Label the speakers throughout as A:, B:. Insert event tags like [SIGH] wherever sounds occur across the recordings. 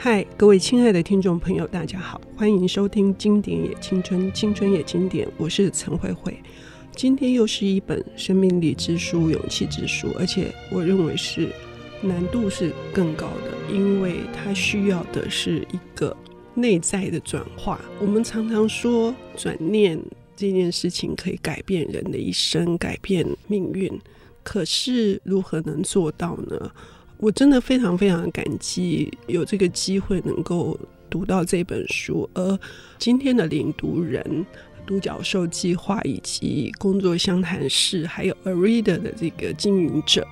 A: 嗨，各位亲爱的听众朋友，大家好，欢迎收听《经典也青春，青春也经典》，我是陈慧慧。今天又是一本生命力之书、勇气之书，而且我认为是难度是更高的，因为它需要的是一个内在的转化。我们常常说转念这件事情可以改变人的一生，改变命运，可是如何能做到呢？我真的非常非常感激有这个机会能够读到这本书，而今天的领读人、独角兽计划以及工作相谈室，还有 A-READER 的这个经营者，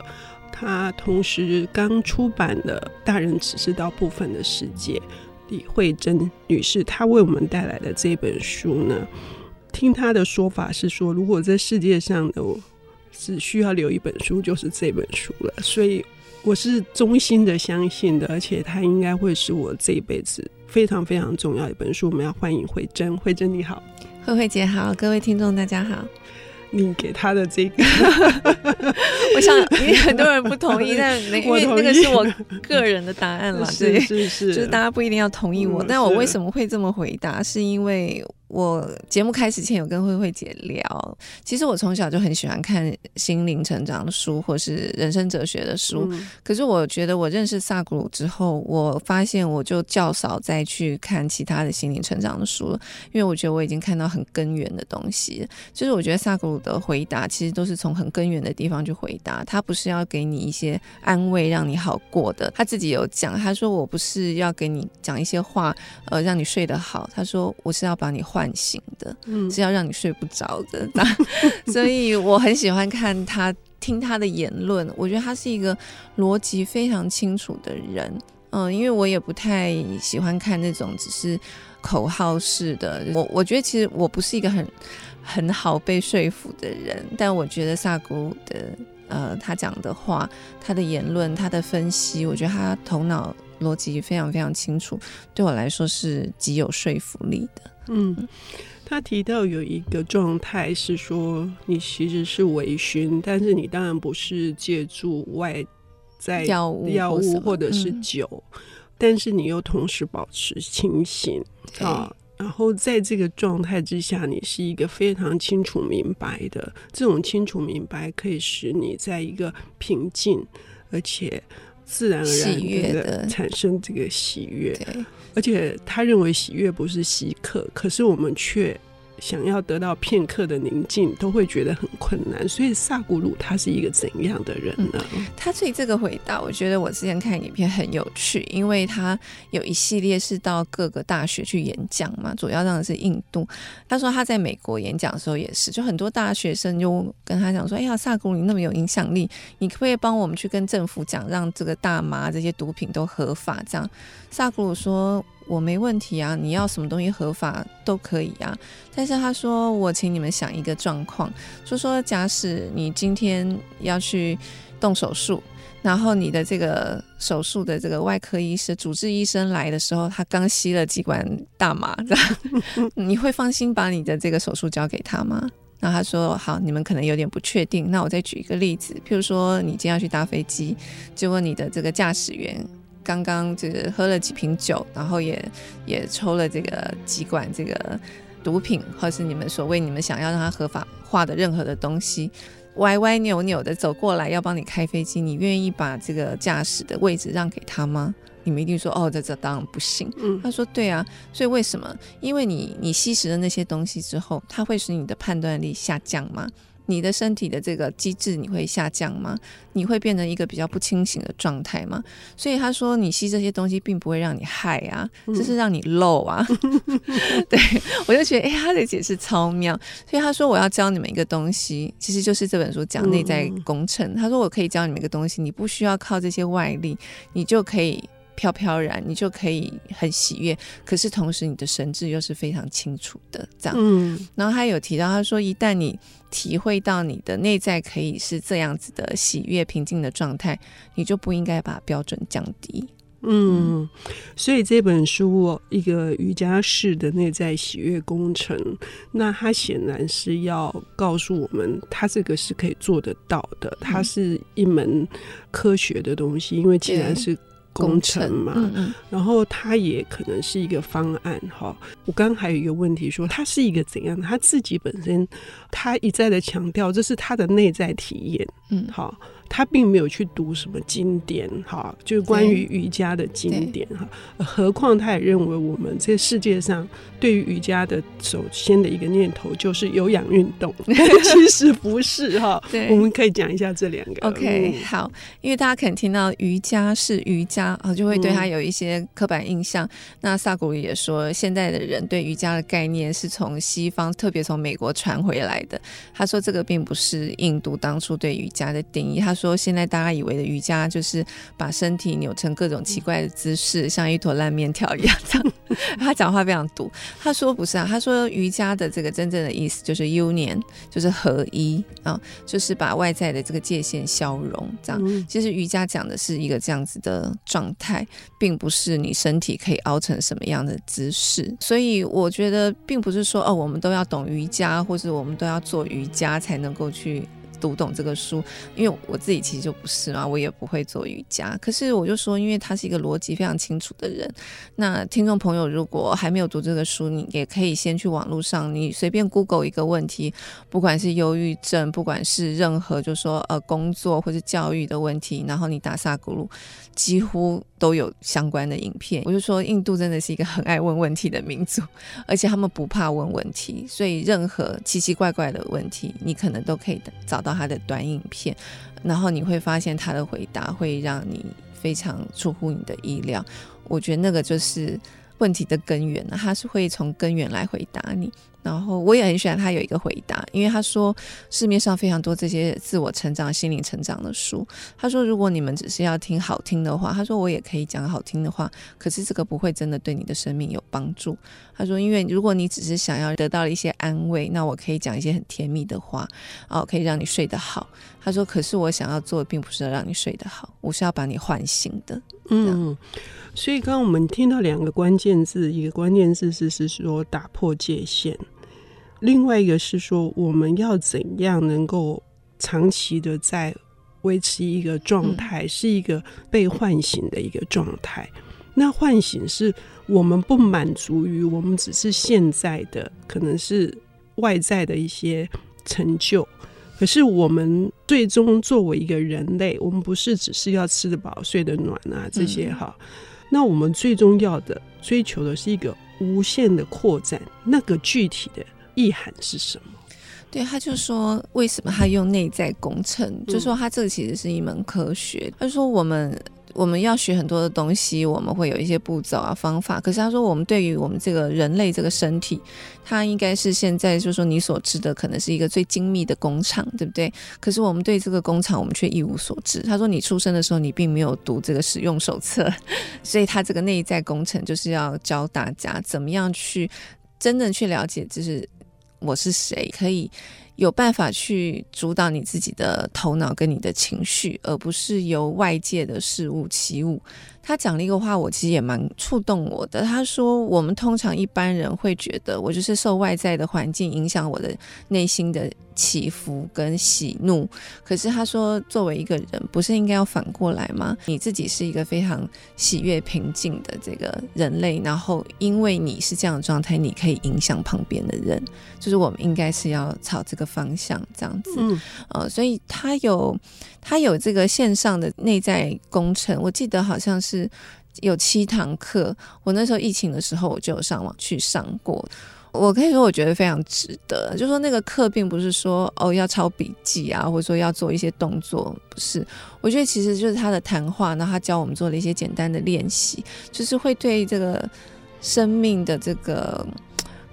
A: 他同时刚出版了《大人只知道部分的世界》，李慧珍女士，她为我们带来的这本书呢，听她的说法是说，如果在世界上呢，只需要留一本书，就是这本书了，所以。我是衷心的相信的，而且它应该会是我这一辈子非常非常重要的一本书。我们要欢迎慧珍，慧珍你好，
B: 慧慧姐好，各位听众大家好。
A: 你给他的这个，[LAUGHS]
B: 我想很多人不同意，[LAUGHS] 但那因为那个是我个人的答案了，对，
A: 是是是，
B: 就是大家不一定要同意我。嗯、但我为什么会这么回答？是因为。我节目开始前有跟慧慧姐聊，其实我从小就很喜欢看心灵成长的书，或是人生哲学的书。嗯、可是我觉得我认识萨古鲁之后，我发现我就较少再去看其他的心灵成长的书了，因为我觉得我已经看到很根源的东西。就是我觉得萨古鲁的回答其实都是从很根源的地方去回答，他不是要给你一些安慰让你好过的。他自己有讲，他说我不是要给你讲一些话，呃，让你睡得好。他说我是要把你。唤醒的，嗯是要让你睡不着的。那、[LAUGHS] 所以我很喜欢看他，听他的言论。我觉得他是一个逻辑非常清楚的人。嗯，因为我也不太喜欢看那种只是口号式的。我我觉得其实我不是一个很很好被说服的人。但我觉得萨古的呃，他讲的话，他的言论，他的分析，我觉得他头脑逻辑非常非常清楚，对我来说是极有说服力的。
A: 嗯，他提到有一个状态是说，你其实是微醺，但是你当然不是借助外在药物、药物或者是酒，嗯、但是你又同时保持清醒啊。然后在这个状态之下，你是一个非常清楚明白的。这种清楚明白可以使你在一个平静而且自然而然的产生这个喜悦。而且他认为喜悦不是稀客，可是我们却想要得到片刻的宁静，都会觉得很困难。所以萨古鲁他是一个怎样的人呢？
B: 嗯、他对这个回答，我觉得我之前看影片很有趣，因为他有一系列是到各个大学去演讲嘛，主要当然是印度。他说他在美国演讲的时候也是，就很多大学生就跟他讲说：“哎呀，萨古鲁你那么有影响力，你可不可以帮我们去跟政府讲，让这个大麻这些毒品都合法？”这样。萨古鲁说：“我没问题啊，你要什么东西合法都可以啊。但是他说，我请你们想一个状况，就说假使你今天要去动手术，然后你的这个手术的这个外科医生、主治医生来的时候，他刚吸了几管大麻，这 [LAUGHS] 样你会放心把你的这个手术交给他吗？”然后他说：“好，你们可能有点不确定。那我再举一个例子，譬如说你今天要去搭飞机，结果你的这个驾驶员。”刚刚就是喝了几瓶酒，然后也也抽了这个几管这个毒品，或是你们所谓你们想要让它合法化的任何的东西，歪歪扭扭的走过来要帮你开飞机，你愿意把这个驾驶的位置让给他吗？你们一定说哦，这这当然不行。嗯，他说对啊，所以为什么？因为你你吸食了那些东西之后，它会使你的判断力下降吗？你的身体的这个机制你会下降吗？你会变成一个比较不清醒的状态吗？所以他说，你吸这些东西并不会让你害啊，这是让你漏啊。嗯、[LAUGHS] 对，我就觉得，哎、欸，他的解释超妙。所以他说，我要教你们一个东西，其实就是这本书讲内在工程。他说，我可以教你们一个东西，你不需要靠这些外力，你就可以。飘飘然，你就可以很喜悦。可是同时，你的神智又是非常清楚的，这样。嗯。然后他有提到，他说，一旦你体会到你的内在可以是这样子的喜悦、平静的状态，你就不应该把标准降低。
A: 嗯。所以这本书一个瑜伽式的内在喜悦工程，那它显然是要告诉我们，它这个是可以做得到的，它是一门科学的东西，因为既然是。工程嘛，
B: 嗯嗯，
A: 然后它也可能是一个方案哈。我刚刚还有一个问题说，它是一个怎样？他自己本身，他一再的强调这是他的内在体验，嗯，好。他并没有去读什么经典，哈，就是关于瑜伽的经典，哈。何况他也认为我们这世界上对于瑜伽的首先的一个念头就是有氧运动，[LAUGHS] 其实不是哈。对，我们可以讲一下这两个。
B: OK，嗯，好，因为大家可能听到瑜伽是瑜伽啊，就会对他有一些刻板印象。嗯，那萨古鲁也说，现在的人对瑜伽的概念是从西方，特别从美国传回来的。他说这个并不是印度当初对瑜伽的定义。他说现在大家以为的瑜伽就是把身体扭成各种奇怪的姿势，像一坨烂面条一样这样。[LAUGHS] 他讲话非常毒。他说不是啊，他说瑜伽的这个真正的意思就是 union，就是合一啊，就是把外在的这个界限消融这样。其实瑜伽讲的是一个这样子的状态，并不是你身体可以凹成什么样的姿势。所以我觉得并不是说哦，我们都要懂瑜伽，或者我们都要做瑜伽才能够去。读懂这个书，因为我自己其实就不是嘛，我也不会做瑜伽。可是我就说，因为他是一个逻辑非常清楚的人。那听众朋友如果还没有读这个书，你也可以先去网络上，你随便 Google 一个问题，不管是忧郁症，不管是任何就说呃工作或者教育的问题，然后你打萨古鲁，几乎都有相关的影片。我就说，印度真的是一个很爱问问题的民族，而且他们不怕问问题，所以任何奇奇怪怪的问题，你可能都可以找到他的短影片，然后你会发现他的回答会让你非常出乎你的意料。我觉得那个就是问题的根源呢，他是会从根源来回答你。然后我也很喜欢他有一个回答，因为他说市面上非常多这些自我成长、心灵成长的书。他说，如果你们只是要听好听的话，他说我也可以讲好听的话，可是这个不会真的对你的生命有帮助。他说，因为如果你只是想要得到一些安慰，那我可以讲一些很甜蜜的话，哦，可以让你睡得好。他说，可是我想要做的并不是要让你睡得好，我是要把你唤醒的。
A: 嗯，所以刚刚我们听到两个关键字，一个关键字是是说打破界限。另外一个是说，我们要怎样能够长期的在维持一个状态，嗯、是一个被唤醒的一个状态。那唤醒是我们不满足于我们只是现在的可能是外在的一些成就，可是我们最终作为一个人类，我们不是只是要吃得饱、睡得暖啊这些哈。嗯、那我们最终要的追求的是一个无限的扩展，那个具体的。意涵是什么？
B: 对，他就说，为什么他用内在工程？嗯、就说他这个其实是一门科学。他说我们我们要学很多的东西，我们会有一些步骤啊方法。可是他说，我们对于我们这个人类这个身体，它应该是现在就是说你所知的可能是一个最精密的工厂，对不对？可是我们对这个工厂，我们却一无所知。他说，你出生的时候，你并没有读这个使用手册，[LAUGHS] 所以他这个内在工程就是要教大家怎么样去真正去了解，就是。我是谁？可以有办法去主导你自己的头脑跟你的情绪，而不是由外界的事物起舞。他讲了一个话，我其实也蛮触动我的。他说，我们通常一般人会觉得，我就是受外在的环境影响我的内心的起伏跟喜怒。可是他说，作为一个人，不是应该要反过来吗？你自己是一个非常喜悦平静的这个人类，然后因为你是这样的状态，你可以影响旁边的人。就是我们应该是要朝这个方向这样子。嗯，呃，所以他有。他有这个线上的内在工程，我记得好像是有七堂课。我那时候疫情的时候，我就有上网去上过。我可以说，我觉得非常值得。就说那个课并不是说哦要抄笔记啊，或者说要做一些动作，不是。我觉得其实就是他的谈话，然后他教我们做了一些简单的练习，就是会对这个生命的这个。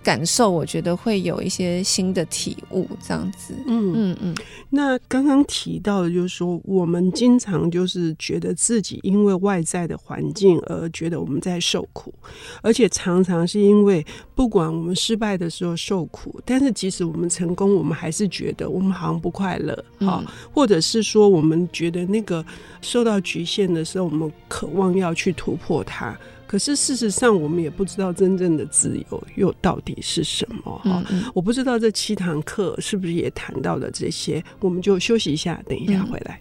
B: 感受，我觉得会有一些新的体悟，这样子。嗯嗯嗯。
A: 那刚刚提到的，就是说，我们经常就是觉得自己因为外在的环境而觉得我们在受苦，而且常常是因为不管我们失败的时候受苦，但是即使我们成功，我们还是觉得我们好像不快乐，好，嗯，或者是说我们觉得那个受到局限的时候，我们渴望要去突破它。可是事实上，我们也不知道真正的自由又到底是什么哈。嗯嗯，我不知道这七堂课是不是也谈到了这些。我们就休息一下，等一下回来。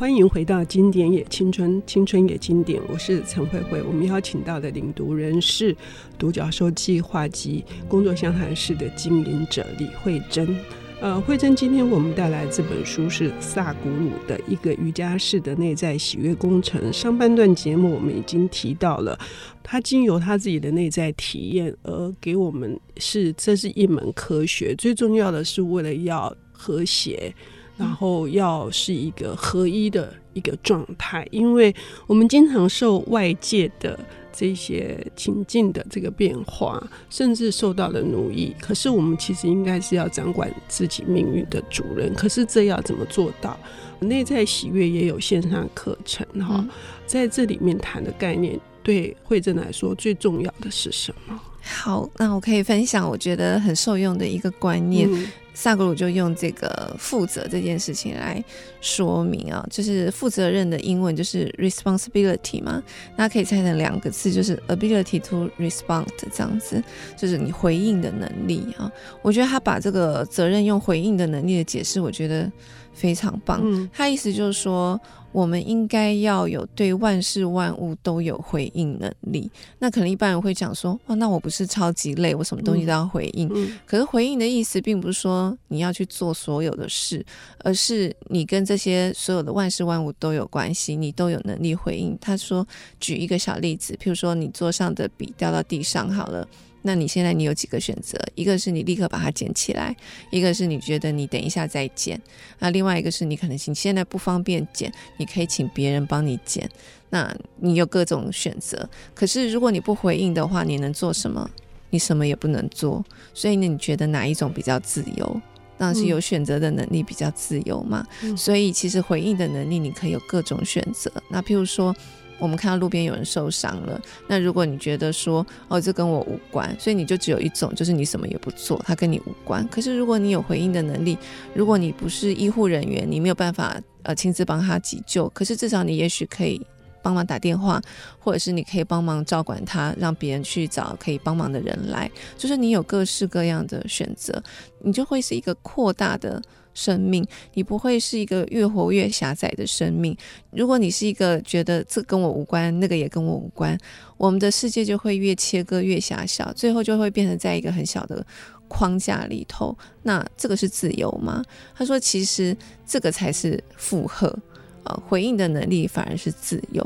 A: 欢迎回到《经典也青春，青春也经典》，我是陈慧慧。我们邀请到的领读人是独角兽计划及工作相谈室的经营者李慧珍。呃，慧珍，今天我们带来这本书是萨古鲁的一个瑜伽式的内在喜悦工程。上半段节目我们已经提到了，他经由他自己的内在体验而给我们是这是一门科学，最重要的是为了要和谐，然后要是一个合一的一个状态，因为我们经常受外界的。这些情境的这个变化，甚至受到了奴役。可是我们其实应该是要掌管自己命运的主人。可是这要怎么做到？内在喜悦也有线上课程哈，嗯、在这里面谈的概念，对慧珍来说最重要的是什么？
B: 好，那我可以分享我觉得很受用的一个观念。嗯萨格鲁就用这个负责这件事情来说明啊，就是负责任的英文就是 responsibility 嘛，那可以拆成两个字，就是 ability to respond 这样子，就是你回应的能力啊。我觉得他把这个责任用回应的能力的解释，我觉得非常棒。嗯，他意思就是说。我们应该要有对万事万物都有回应能力。那可能一般人会讲说：“哇，那我不是超级累，我什么东西都要回应。嗯”嗯、可是回应的意思并不是说你要去做所有的事，而是你跟这些所有的万事万物都有关系，你都有能力回应。他说：“举一个小例子，譬如说你桌上的笔掉到地上，好了。”那你现在你有几个选择？一个是你立刻把它捡起来，一个是你觉得你等一下再捡，那另外一个是你可能你现在不方便捡，你可以请别人帮你捡。那你有各种选择。可是如果你不回应的话，你能做什么？你什么也不能做。所以呢，你觉得哪一种比较自由？当然是有选择的能力比较自由嘛。嗯。所以其实回应的能力，你可以有各种选择。那譬如说。我们看到路边有人受伤了，那如果你觉得说哦，这跟我无关，所以你就只有一种，就是你什么也不做，它跟你无关。可是如果你有回应的能力，如果你不是医护人员，你没有办法呃亲自帮他急救，可是至少你也许可以帮忙打电话，或者是你可以帮忙照管他，让别人去找可以帮忙的人来，就是你有各式各样的选择，你就会是一个扩大的。生命，你不会是一个越活越狭窄的生命。如果你是一个觉得这跟我无关，那个也跟我无关，我们的世界就会越切割越狭小，最后就会变成在一个很小的框架里头。那这个是自由吗？他说，其实这个才是负荷、呃，回应的能力反而是自由。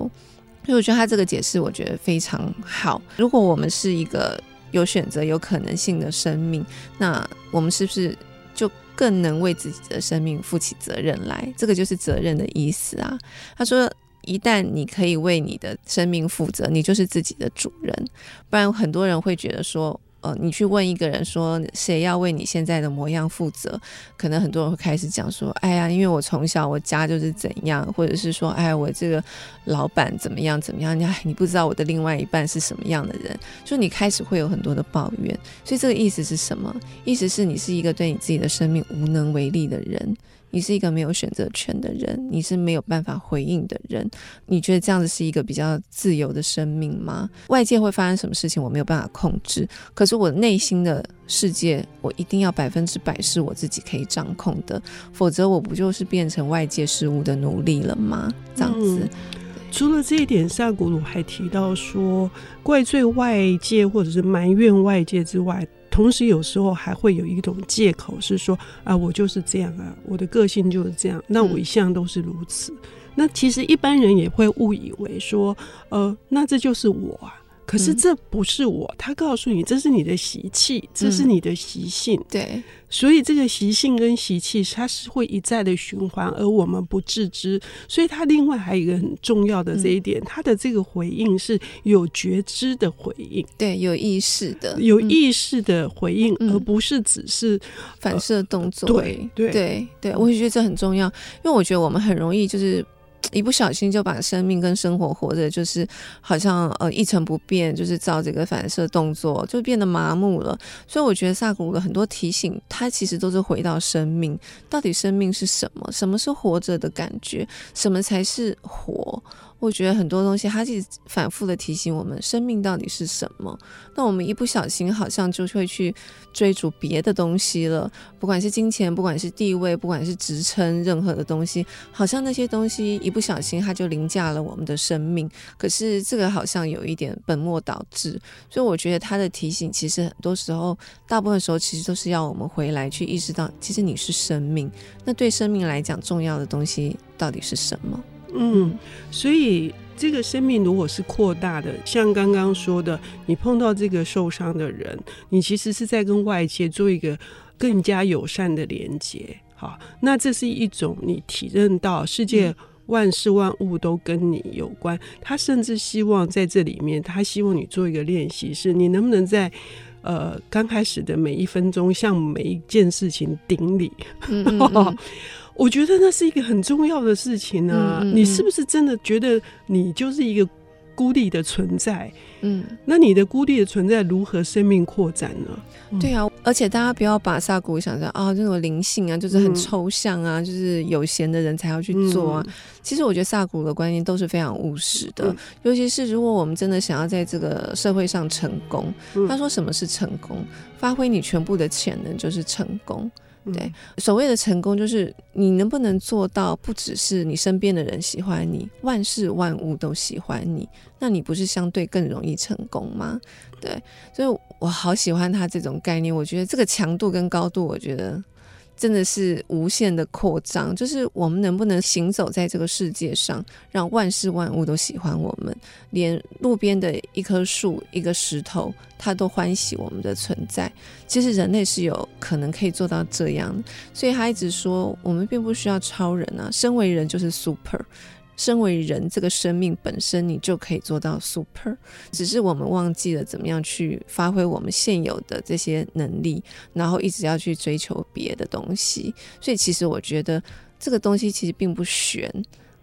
B: 所以我觉得他这个解释，我觉得非常好。如果我们是一个有选择、有可能性的生命，那我们是不是就更能为自己的生命负起责任来，这个就是责任的意思啊。他说，一旦你可以为你的生命负责，你就是自己的主人。不然，很多人会觉得说。呃，你去问一个人说，谁要为你现在的模样负责？可能很多人会开始讲说，哎呀，因为我从小我家就是怎样，或者是说，哎，我这个老板怎么样怎么样？你你不知道我的另外一半是什么样的人，就你开始会有很多的抱怨。所以这个意思是什么？意思是你是一个对你自己的生命无能为力的人。你是一个没有选择权的人，你是没有办法回应的人。你觉得这样子是一个比较自由的生命吗？外界会发生什么事情，我没有办法控制。可是我内心的世界，我一定要百分之百是我自己可以掌控的，否则我不就是变成外界事物的奴隶了吗？这样子。
A: 除了这一点，萨古鲁还提到说，怪罪外界或者是埋怨外界之外。同时，有时候还会有一种借口，是说啊，我就是这样啊，我的个性就是这样，那我一向都是如此。那其实一般人也会误以为说，呃，那这就是我啊。可是这不是我，嗯、他告诉你，这是你的习气，这是你的习性。
B: 嗯、对，
A: 所以这个习性跟习气，它是会一再的循环，而我们不自知。所以他另外还有一个很重要的这一点，他、嗯、的这个回应是有觉知的回应，
B: 对，有意识的，
A: 有意识的回应，嗯、而不是只是
B: 反射动作。
A: 对对
B: 对对，我也觉得这很重要，因为我觉得我们很容易就是。一不小心就把生命跟生活活着，就是好像呃一成不变，就是照这个反射动作，就变得麻木了。所以我觉得萨古鲁的很多提醒，它其实都是回到生命，到底生命是什么？什么是活着的感觉？什么才是活？我觉得很多东西，它一直反复的提醒我们，生命到底是什么？那我们一不小心，好像就会去追逐别的东西了，不管是金钱，不管是地位，不管是职称，任何的东西，好像那些东西一不小心，它就凌驾了我们的生命。可是这个好像有一点本末倒置，所以我觉得他的提醒，其实很多时候，大部分时候，其实都是要我们回来去意识到，其实你是生命。那对生命来讲，重要的东西到底是什么？
A: 嗯，所以这个生命如果是扩大的，像刚刚说的，你碰到这个受伤的人，你其实是在跟外界做一个更加友善的连接。好，那这是一种你体认到世界万事万物都跟你有关。他甚至希望在这里面，他希望你做一个练习，是你能不能在呃刚开始的每一分钟，向每一件事情顶礼。嗯嗯嗯 [LAUGHS] 我觉得那是一个很重要的事情啊！你是不是真的觉得你就是一个孤立的存在？嗯，那你的孤立的存在如何生命扩展呢？
B: 嗯、对啊，而且大家不要把萨古想成啊，这种灵性啊，就是很抽象啊，嗯、就是有闲的人才要去做啊。嗯、其实我觉得萨古的观念都是非常务实的，嗯、尤其是如果我们真的想要在这个社会上成功，嗯、他说什么是成功？发挥你全部的潜能就是成功。对，所谓的成功就是你能不能做到，不只是你身边的人喜欢你，万事万物都喜欢你，那你不是相对更容易成功吗？对，所以我好喜欢他这种概念，我觉得这个强度跟高度，我觉得。真的是无限的扩张，就是我们能不能行走在这个世界上，让万事万物都喜欢我们，连路边的一棵树、一个石头，它都欢喜我们的存在。其实人类是有可能可以做到这样，所以他一直说，我们并不需要超人啊，身为人就是 super。身为人，这个生命本身你就可以做到 super，只是我们忘记了怎么样去发挥我们现有的这些能力，然后一直要去追求别的东西。所以，其实我觉得这个东西其实并不玄。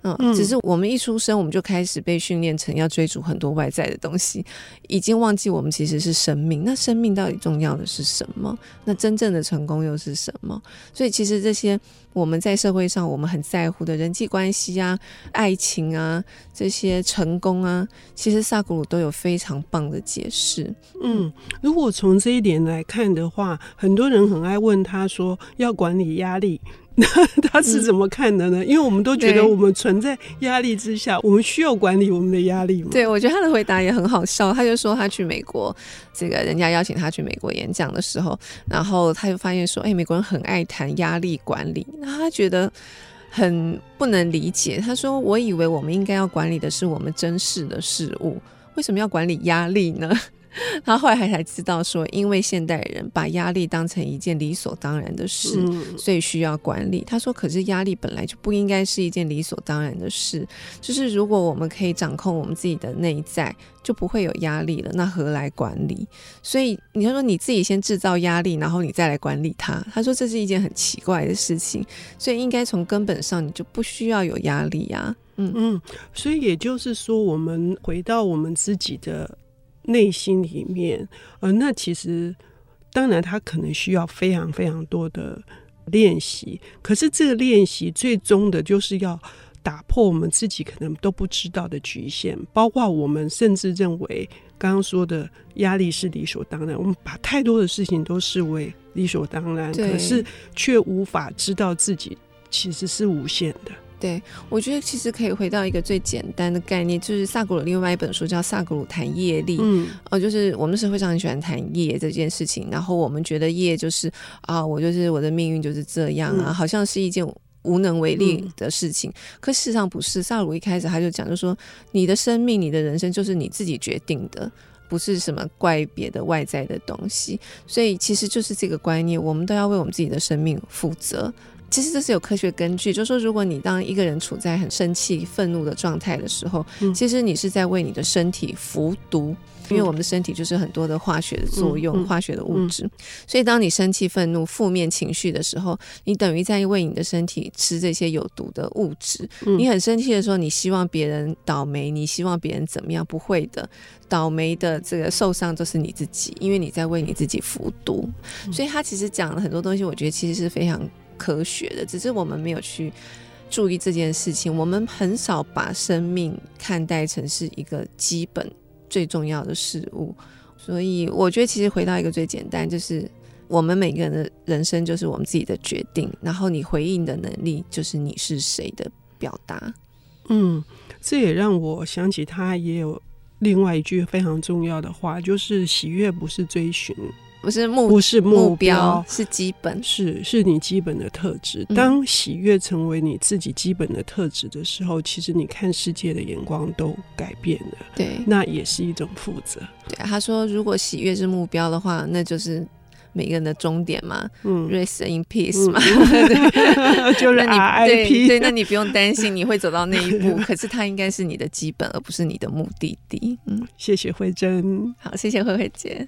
B: 嗯，只是我们一出生，我们就开始被训练成要追逐很多外在的东西，已经忘记我们其实是生命。那生命到底重要的是什么？那真正的成功又是什么？所以，其实这些我们在社会上我们很在乎的人际关系啊、爱情啊、这些成功啊，其实萨古鲁都有非常棒的解释。
A: 嗯，如果从这一点来看的话，很多人很爱问他说要管理压力。那 [LAUGHS] 他是怎么看的呢？嗯、因为我们都觉得我们存在压力之下，我们需要管理我们的压力嘛。
B: 对，我觉得他的回答也很好笑。他就说他去美国，这个人家邀请他去美国演讲的时候，然后他就发现说，哎，美国人很爱谈压力管理，那他觉得很不能理解。他说，我以为我们应该要管理的是我们珍视的事物，为什么要管理压力呢？[LAUGHS] 他后来还才知道说，因为现代人把压力当成一件理所当然的事，嗯、所以需要管理。他说：“可是压力本来就不应该是一件理所当然的事。就是如果我们可以掌控我们自己的内在，就不会有压力了。那何来管理？所以你要说你自己先制造压力，然后你再来管理它。他说这是一件很奇怪的事情。所以应该从根本上，你就不需要有压力呀。嗯
A: 嗯，所以也就是说，我们回到我们自己的。内心里面，呃，那其实当然他可能需要非常非常多的练习，可是这个练习最终的就是要打破我们自己可能都不知道的局限，包括我们甚至认为刚刚说的压力是理所当然，我们把太多的事情都视为理所当然，可是却无法知道自己其实是无限的。
B: 对，我觉得其实可以回到一个最简单的概念，就是萨古鲁另外一本书叫《萨古鲁谈业力》，嗯，哦，就是我们社会上很喜欢谈业这件事情，然后我们觉得业就是啊，我就是我的命运就是这样啊，嗯、好像是一件无能为力的事情。嗯、可事实上不是，萨古鲁一开始他就讲，就说你的生命、你的人生就是你自己决定的，不是什么怪别的外在的东西。所以其实就是这个观念，我们都要为我们自己的生命负责。其实这是有科学根据，就是说，如果你当一个人处在很生气、愤怒的状态的时候，嗯、其实你是在为你的身体服毒。因为我们的身体就是很多的化学的作用，嗯嗯、化学的物质，嗯、所以当你生气、愤怒、负面情绪的时候，你等于在为你的身体吃这些有毒的物质。嗯、你很生气的时候，你希望别人倒霉，你希望别人怎么样？不会的，倒霉的这个受伤都是你自己，因为你在为你自己服毒。嗯、所以他其实讲了很多东西，我觉得其实是非常科学的，只是我们没有去注意这件事情。我们很少把生命看待成是一个基本。最重要的事物，所以我觉得其实回到一个最简单，就是我们每个人的人生就是我们自己的决定，然后你回应的能力就是你是谁的表达。
A: 嗯，这也让我想起他也有另外一句非常重要的话，就是喜悦不是追寻。
B: 不是目
A: 不是目
B: 标，是基本，
A: 是是你基本的特质。当喜悦成为你自己基本的特质的时候，嗯、其实你看世界的眼光都改变了。
B: 对，
A: 那也是一种负责。
B: 对，他说，如果喜悦是目标的话，那就是每个人的终点嘛。嗯，Rest in peace 嘛，[LAUGHS]
A: 就是 RIP。
B: 对，那你不用担心你会走到那一步，[LAUGHS] 可是它应该是你的基本，而不是你的目的地。嗯，
A: 谢谢慧珍。
B: 好，谢谢慧慧姐。